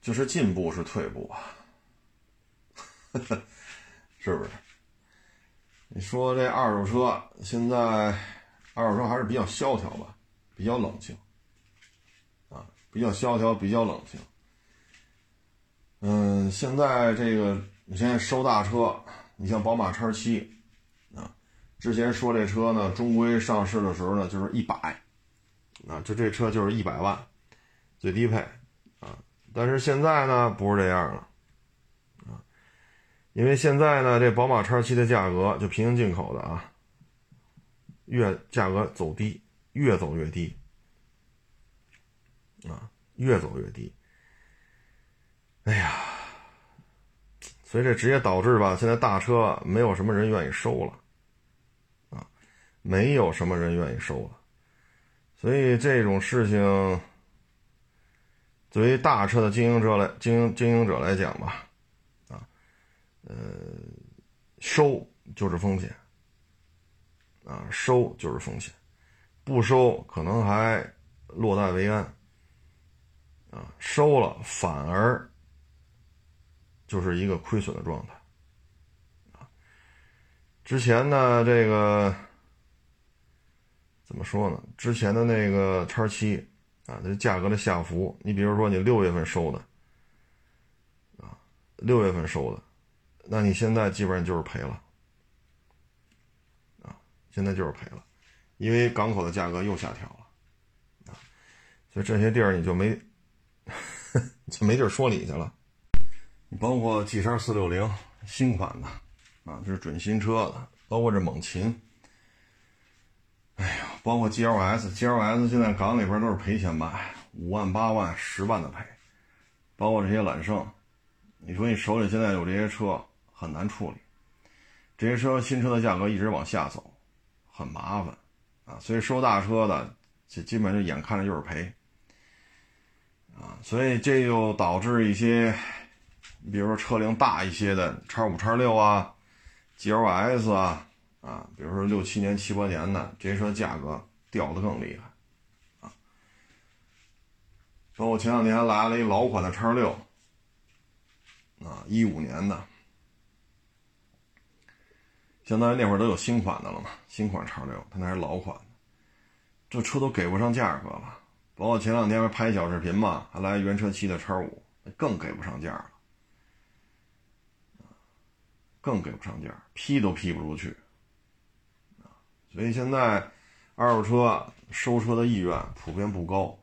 就是进步是退步啊，是不是？你说这二手车现在二手车还是比较萧条吧，比较冷清啊，比较萧条，比较冷清。嗯，现在这个你现在收大车。你像宝马叉七，啊，之前说这车呢，中规上市的时候呢，就是一百，啊，就这车就是一百万，最低配，啊，但是现在呢，不是这样了，啊，因为现在呢，这宝马叉七的价格就平行进口的啊，越价格走低，越走越低，啊，越走越低，哎呀。所以这直接导致吧，现在大车没有什么人愿意收了，啊，没有什么人愿意收了。所以这种事情，作为大车的经营者来经营经营者来讲吧，啊，呃，收就是风险，啊，收就是风险，不收可能还落袋为安，啊，收了反而。就是一个亏损的状态，之前呢，这个怎么说呢？之前的那个叉七啊，这价格的下浮，你比如说你六月份收的，啊，六月份收的，那你现在基本上就是赔了，啊，现在就是赔了，因为港口的价格又下调了，啊，所以这些地儿你就没 就没地儿说理去了。包括 G 三四六零新款的，啊，这是准新车的，包括这猛禽，哎呀，包括 GLS，GLS 现在港里边都是赔钱卖，五万、八万、十万的赔，包括这些揽胜，你说你手里现在有这些车很难处理，这些车新车的价格一直往下走，很麻烦，啊，所以收大车的，这基本就眼看着就是赔，啊，所以这就导致一些。比如说车龄大一些的，叉五、叉六啊，GLS 啊，啊，比如说六七年、七八年的这些车价格掉的更厉害，啊，包括前两天来了一老款的叉六，啊，一五年的，相当于那会儿都有新款的了嘛，新款叉六，它那是老款，这车都给不上价格了，包括前两天拍小视频嘛，还来原车漆的叉五，更给不上价了。更给不上价，批都批不出去，所以现在二手车收车的意愿普遍不高，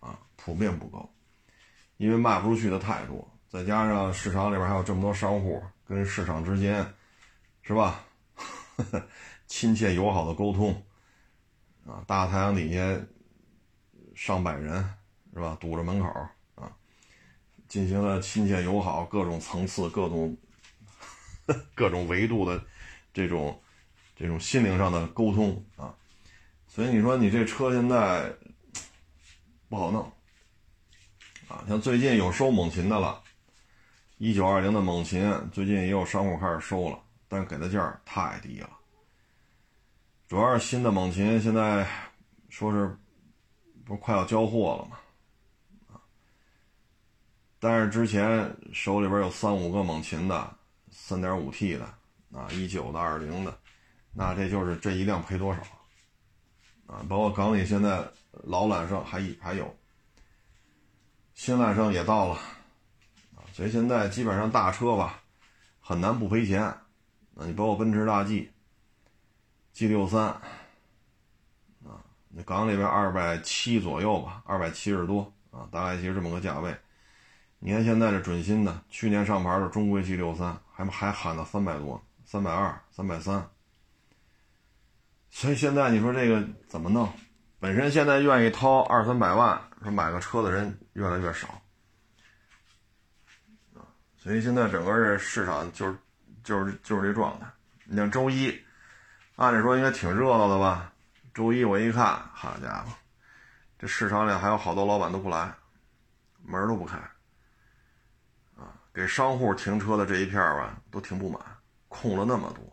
啊，普遍不高，因为卖不出去的太多，再加上市场里边还有这么多商户跟市场之间，是吧？亲切友好的沟通，啊，大太阳底下上百人，是吧？堵着门口，啊，进行了亲切友好、各种层次、各种 各种维度的这种这种心灵上的沟通啊。所以你说你这车现在不好弄啊，像最近有收猛禽的了，一九二零的猛禽最近也有商户开始收了，但给的价太低了。主要是新的猛禽现在说是不是快要交货了吗？但是之前手里边有三五个猛禽的，三点五 T 的啊，一九的、二零的，那这就是这一辆赔多少？啊，包括港里现在老揽胜还还有，新揽胜也到了，啊，所以现在基本上大车吧，很难不赔钱。啊，你包括奔驰大 G，G 六三，啊，那港里边二百七左右吧，二百七十多啊，大概其实这么个价位。你看现在这准新的，去年上牌的中规 G 六三，还还喊到三百多，三百二，三百三。所以现在你说这个怎么弄？本身现在愿意掏二三百万说买个车的人越来越少，所以现在整个这市场就是就是就是这状态。你像周一，按理说应该挺热闹的吧？周一我一看，好家伙，这市场里还有好多老板都不来，门都不开，啊，给商户停车的这一片吧都停不满，空了那么多。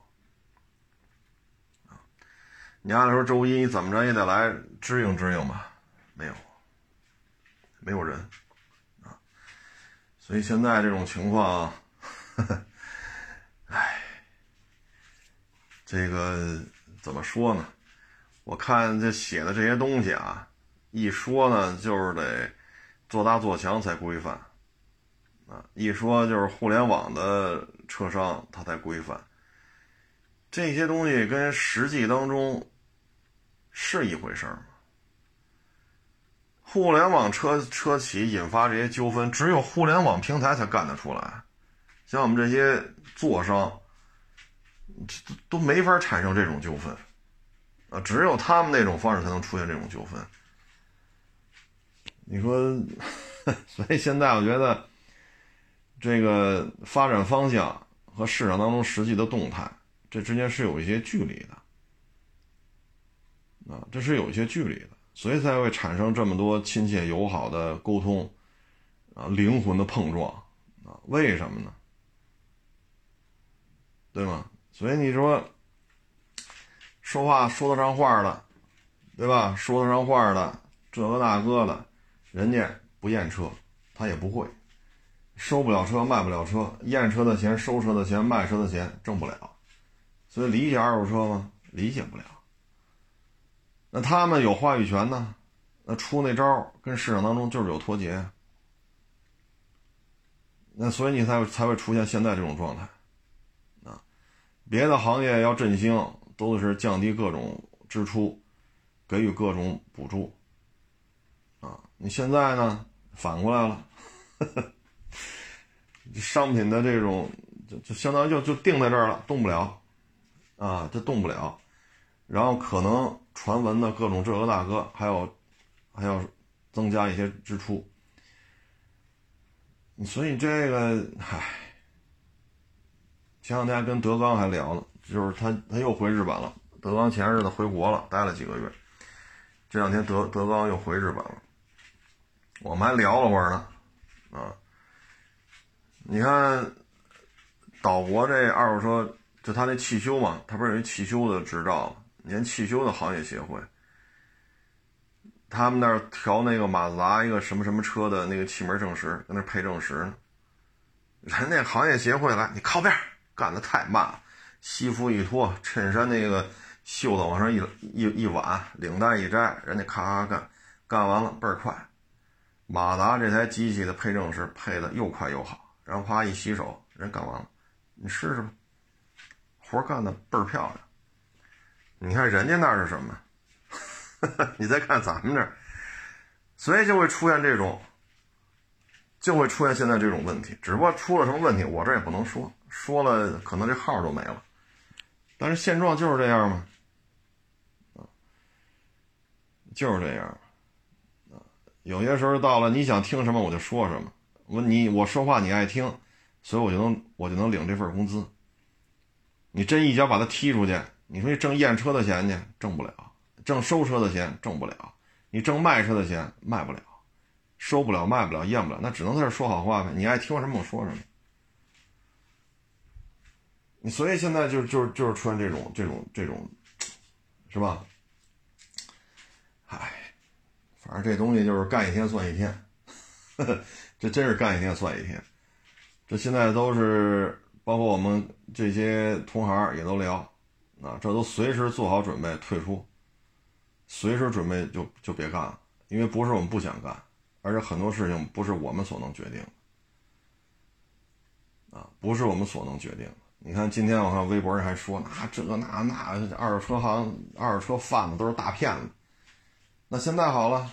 你按理说周一怎么着也得来支应支应吧？没有，没有人啊，所以现在这种情况，唉，这个怎么说呢？我看这写的这些东西啊，一说呢就是得做大做强才规范啊，一说就是互联网的车商他才规范，这些东西跟实际当中。是一回事吗？互联网车车企引发这些纠纷，只有互联网平台才干得出来。像我们这些座商，都都没法产生这种纠纷啊！只有他们那种方式才能出现这种纠纷。你说，所以现在我觉得，这个发展方向和市场当中实际的动态，这之间是有一些距离的。啊，这是有一些距离的，所以才会产生这么多亲切友好的沟通，啊，灵魂的碰撞，啊，为什么呢？对吗？所以你说，说话说得上话的，对吧？说得上话的，这个那个的，人家不验车，他也不会，收不了车，卖不了车，验车的钱、收车的钱、卖车的钱挣不了，所以理解二手车吗？理解不了。那他们有话语权呢，那出那招跟市场当中就是有脱节，那所以你才才会出现现在这种状态，别的行业要振兴都是降低各种支出，给予各种补助，啊，你现在呢反过来了，商品的这种就就相当于就就定在这儿了，动不了，啊，这动不了，然后可能。传闻的各种这个大哥，还有还要增加一些支出，所以这个，唉，前两天跟德刚还聊呢，就是他他又回日本了。德刚前日子回国了，待了几个月，这两天德德刚又回日本了，我们还聊了会儿呢，啊，你看岛国这二手车，就他那汽修嘛，他不是有一汽修的执照？连汽修的行业协会，他们那儿调那个马自达一个什么什么车的那个气门正时，跟那配正时呢。人家行业协会来，你靠边，干的太慢了。西服一脱，衬衫那个袖子往上一一一挽，领带一摘，人家咔咔干，干完了倍儿快。马达这台机器的配正时配的又快又好，然后啪一洗手，人干完了，你试试吧，活干的倍儿漂亮。你看人家那是什么？你再看咱们这，所以就会出现这种，就会出现现在这种问题。只不过出了什么问题，我这也不能说，说了可能这号都没了。但是现状就是这样嘛，啊，就是这样，啊，有些时候到了你想听什么我就说什么，我你我说话你爱听，所以我就能我就能领这份工资。你真一脚把他踢出去，你说你挣验车的钱去挣不了，挣收车的钱挣不了，你挣卖车的钱卖不了，收不了卖不了验不了，那只能在这说好话呗。你爱听什么我说什么。你所以现在就就就是出现这种这种这种，是吧？唉，反正这东西就是干一天算一天，呵呵这真是干一天算一天。这现在都是包括我们这些同行也都聊，啊，这都随时做好准备退出，随时准备就就别干了，因为不是我们不想干，而且很多事情不是我们所能决定的，啊，不是我们所能决定。你看，今天我看微博上还说，那这个那那二手车行、二手车贩子都是大骗子。那现在好了，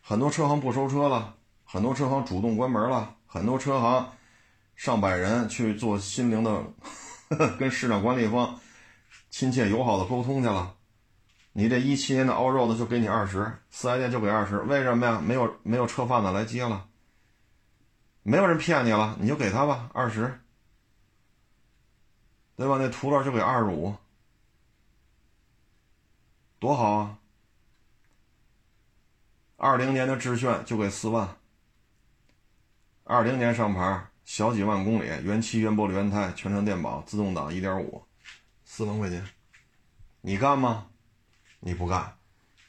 很多车行不收车了，很多车行主动关门了，很多车行上百人去做心灵的 跟市场管理方亲切友好的沟通去了。你这一七年的 all road 就给你二十，四 S 店就给二十，为什么呀？没有没有车贩子来接了，没有人骗你了，你就给他吧，二十。对吧？那途乐就给二十五，多好啊！二零年的致炫就给四万，二零年上牌，小几万公里，原漆、原玻璃、原胎，全程电保，自动挡，一点五，四万块钱，你干吗？你不干，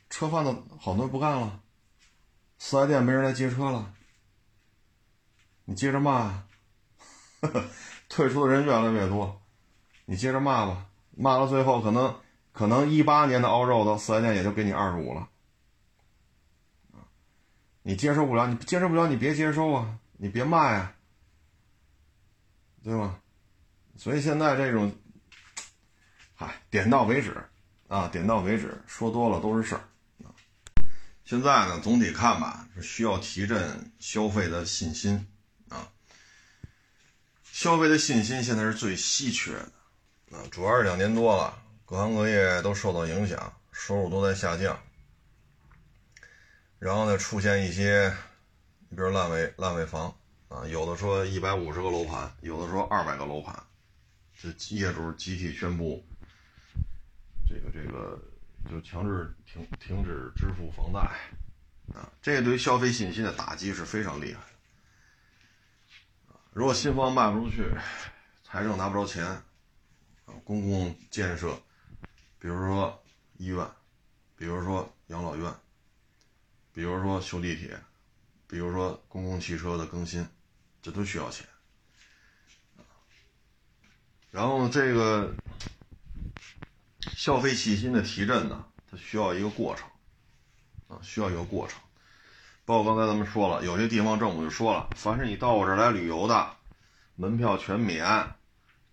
车贩子好多不干了，四 S 店没人来接车了，你接着骂，退出的人越来越多。你接着骂吧，骂到最后可能可能一八年的欧洲的四 S 店也就给你二十五了，你接受不了，你接受不了，你别接受啊，你别骂呀，对吧？所以现在这种，嗨，点到为止啊，点到为止，说多了都是事儿啊。现在呢，总体看吧，是需要提振消费的信心啊，消费的信心现在是最稀缺的。啊，主要是两年多了，各行各业都受到影响，收入都在下降。然后呢，出现一些，比如烂尾烂尾房啊，有的说一百五十个楼盘，有的说二百个楼盘，这业主集体宣布，这个这个就强制停停止支付房贷啊，这对消费信心的打击是非常厉害的。如果新房卖不出去，财政拿不着钱。啊公共建设，比如说医院，比如说养老院，比如说修地铁，比如说公共汽车的更新，这都需要钱。然后这个消费信心的提振呢，它需要一个过程，啊，需要一个过程。包括刚才咱们说了，有些地方政府就说了，凡是你到我这儿来旅游的，门票全免，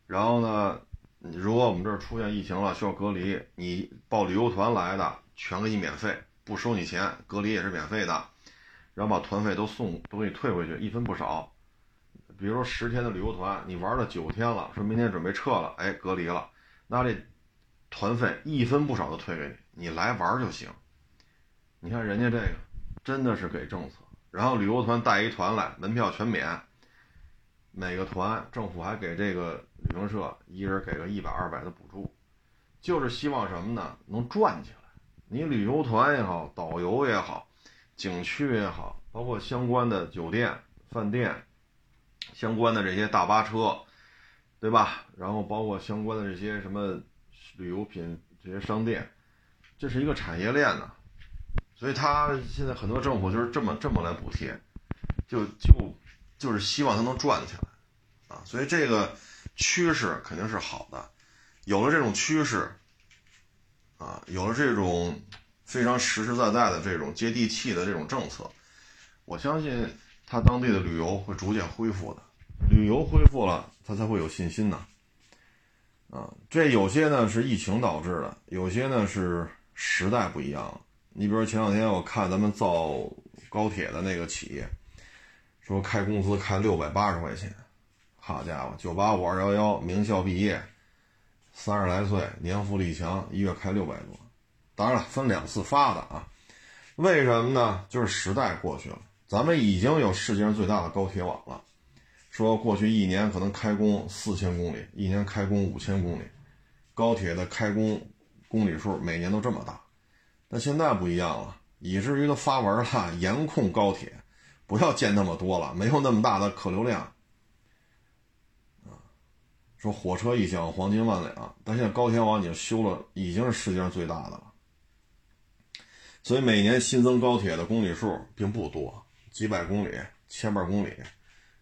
然后呢。如果我们这儿出现疫情了，需要隔离，你报旅游团来的，全给你免费，不收你钱，隔离也是免费的，然后把团费都送，都给你退回去，一分不少。比如说十天的旅游团，你玩了九天了，说明天准备撤了，哎，隔离了，那这团费一分不少的退给你，你来玩就行。你看人家这个真的是给政策，然后旅游团带一团来，门票全免。每个团政府还给这个旅行社一人给个一百二百的补助，就是希望什么呢？能赚起来。你旅游团也好，导游也好，景区也好，包括相关的酒店、饭店，相关的这些大巴车，对吧？然后包括相关的这些什么旅游品这些商店，这是一个产业链呢。所以他现在很多政府就是这么这么来补贴，就就。就是希望它能转起来，啊，所以这个趋势肯定是好的。有了这种趋势，啊，有了这种非常实实在在的这种接地气的这种政策，我相信他当地的旅游会逐渐恢复的。旅游恢复了，他才会有信心呢。啊，这有些呢是疫情导致的，有些呢是时代不一样了。你比如前两天我看咱们造高铁的那个企业。说开工资开六百八十块钱，好家伙，九八五二幺幺名校毕业，三十来岁，年富力强，一月开六百多。当然了，分两次发的啊。为什么呢？就是时代过去了，咱们已经有世界上最大的高铁网了。说过去一年可能开工四千公里，一年开工五千公里，高铁的开工公里数每年都这么大。但现在不一样了，以至于都发文了，严控高铁，不要建那么多了，没有那么大的客流量。说火车一响黄金万两，但现在高铁网已经修了，已经是世界上最大的了。所以每年新增高铁的公里数并不多，几百公里、千把公里。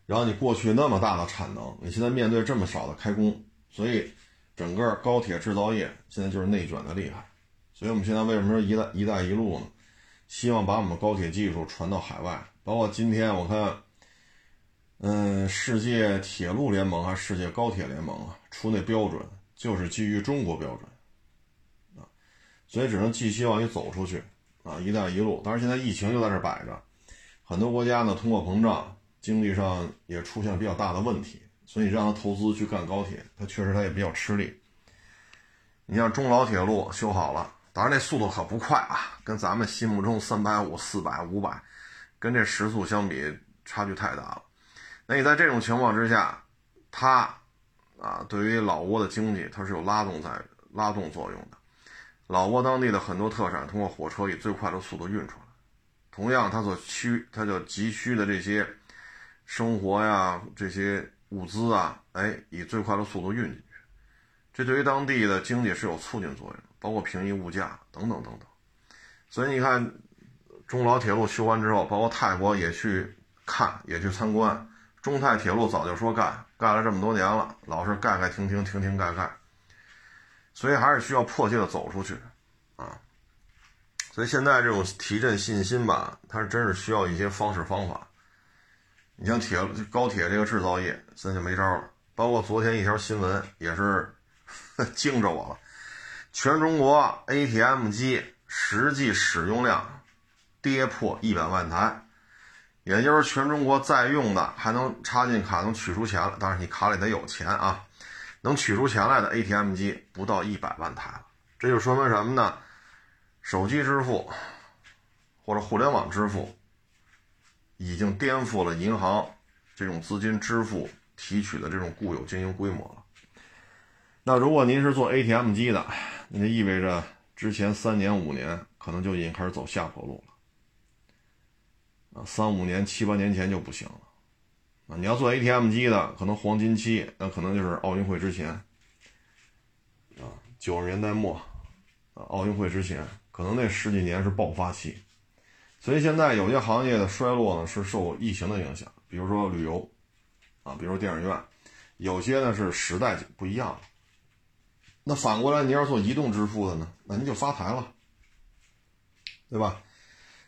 然后你过去那么大的产能，你现在面对这么少的开工，所以整个高铁制造业现在就是内卷的厉害。所以我们现在为什么说“一带一带一路”呢？希望把我们高铁技术传到海外。包括今天我看，嗯，世界铁路联盟还是世界高铁联盟啊，出那标准就是基于中国标准啊，所以只能寄希望于走出去啊，“一带一路”。但是现在疫情就在这摆着，很多国家呢通货膨胀。经济上也出现了比较大的问题，所以让他投资去干高铁，他确实他也比较吃力。你像中老铁路修好了，当然那速度可不快啊，跟咱们心目中三百五、四百、五百，跟这时速相比差距太大了。那你在这种情况之下，它啊，对于老挝的经济它是有拉动在拉动作用的。老挝当地的很多特产通过火车以最快的速度运出来，同样它所需它就急需的这些。生活呀，这些物资啊，哎，以最快的速度运进去，这对于当地的经济是有促进作用，包括平抑物价等等等等。所以你看，中老铁路修完之后，包括泰国也去看，也去参观。中泰铁路早就说干，干了这么多年了，老是盖盖停停，停停盖盖。所以还是需要迫切的走出去啊。所以现在这种提振信心吧，它是真是需要一些方式方法。你像铁高铁这个制造业，咱就没招了。包括昨天一条新闻也是 惊着我了，全中国 ATM 机实际使用量跌破一百万台，也就是全中国在用的还能插进卡能取出钱了，当然你卡里得有钱啊，能取出钱来的 ATM 机不到一百万台了。这就说明什么呢？手机支付或者互联网支付。已经颠覆了银行这种资金支付提取的这种固有经营规模了。那如果您是做 ATM 机的，那就意味着之前三年五年可能就已经开始走下坡路了。啊，三五年、七八年前就不行了。啊，你要做 ATM 机的，可能黄金期那可能就是奥运会之前。啊，九十年代末，啊，奥运会之前，可能那十几年是爆发期。所以现在有些行业的衰落呢，是受疫情的影响，比如说旅游，啊，比如电影院，有些呢是时代不一样了。那反过来，你要做移动支付的呢，那您就发财了，对吧？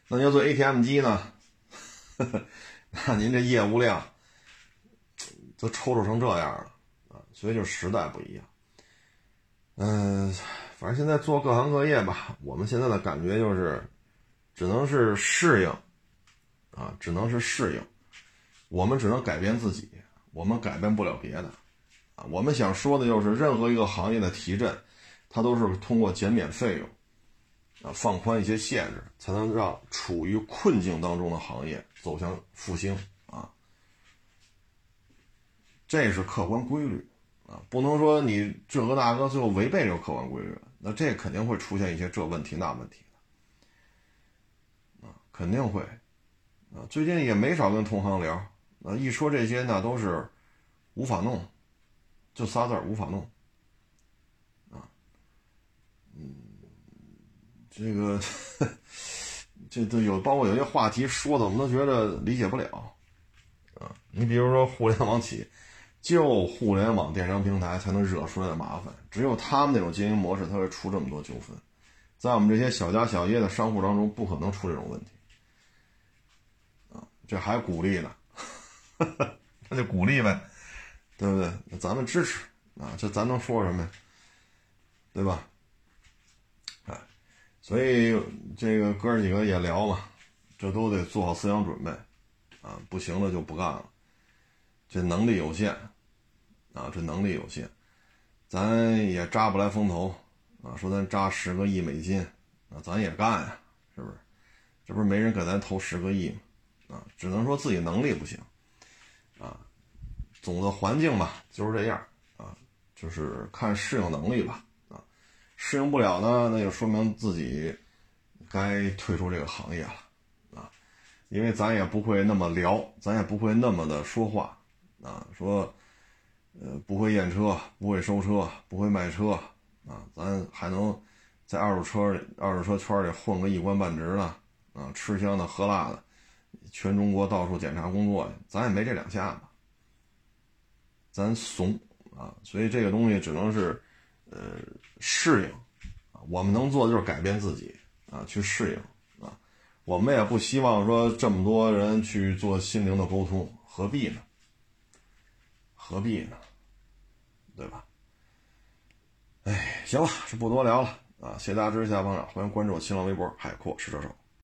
那你要做 ATM 机呢，那您这业务量都抽抽成这样了啊！所以就时代不一样。嗯，反正现在做各行各业吧，我们现在的感觉就是。只能是适应，啊，只能是适应，我们只能改变自己，我们改变不了别的，啊，我们想说的就是，任何一个行业的提振，它都是通过减免费用，啊，放宽一些限制，才能让处于困境当中的行业走向复兴，啊，这是客观规律，啊，不能说你这个那个最后违背这个客观规律，那这肯定会出现一些这问题那问题。肯定会，啊，最近也没少跟同行聊，啊，一说这些那都是无法弄，就仨字儿无法弄，啊，嗯，这个这都有，包括有些话题说的，我们都觉得理解不了，啊，你比如说互联网企业，就互联网电商平台才能惹出来的麻烦，只有他们那种经营模式才会出这么多纠纷，在我们这些小家小业的商户当中，不可能出这种问题。这还鼓励呢，那就鼓励呗，对不对？咱们支持啊，这咱能说什么呀？对吧？哎，所以这个哥几个也聊嘛，这都得做好思想准备啊，不行了就不干了。这能力有限啊，这能力有限，咱也扎不来风头啊。说咱扎十个亿美金，那咱也干呀，是不是？这不是没人给咱投十个亿吗？啊，只能说自己能力不行，啊，总的环境吧就是这样啊，就是看适应能力吧，啊，适应不了呢，那就说明自己该退出这个行业了，啊，因为咱也不会那么聊，咱也不会那么的说话，啊，说，呃，不会验车，不会收车，不会卖车，啊，咱还能在二手车二手车圈里混个一官半职呢。啊，吃香的喝辣的，全中国到处检查工作去，咱也没这两下子，咱怂啊，所以这个东西只能是，呃，适应。我们能做的就是改变自己啊，去适应啊。我们也不希望说这么多人去做心灵的沟通，何必呢？何必呢？对吧？哎，行了，是不多聊了啊。谢谢大家支持，下方长，欢迎关注我新浪微博海阔试车手。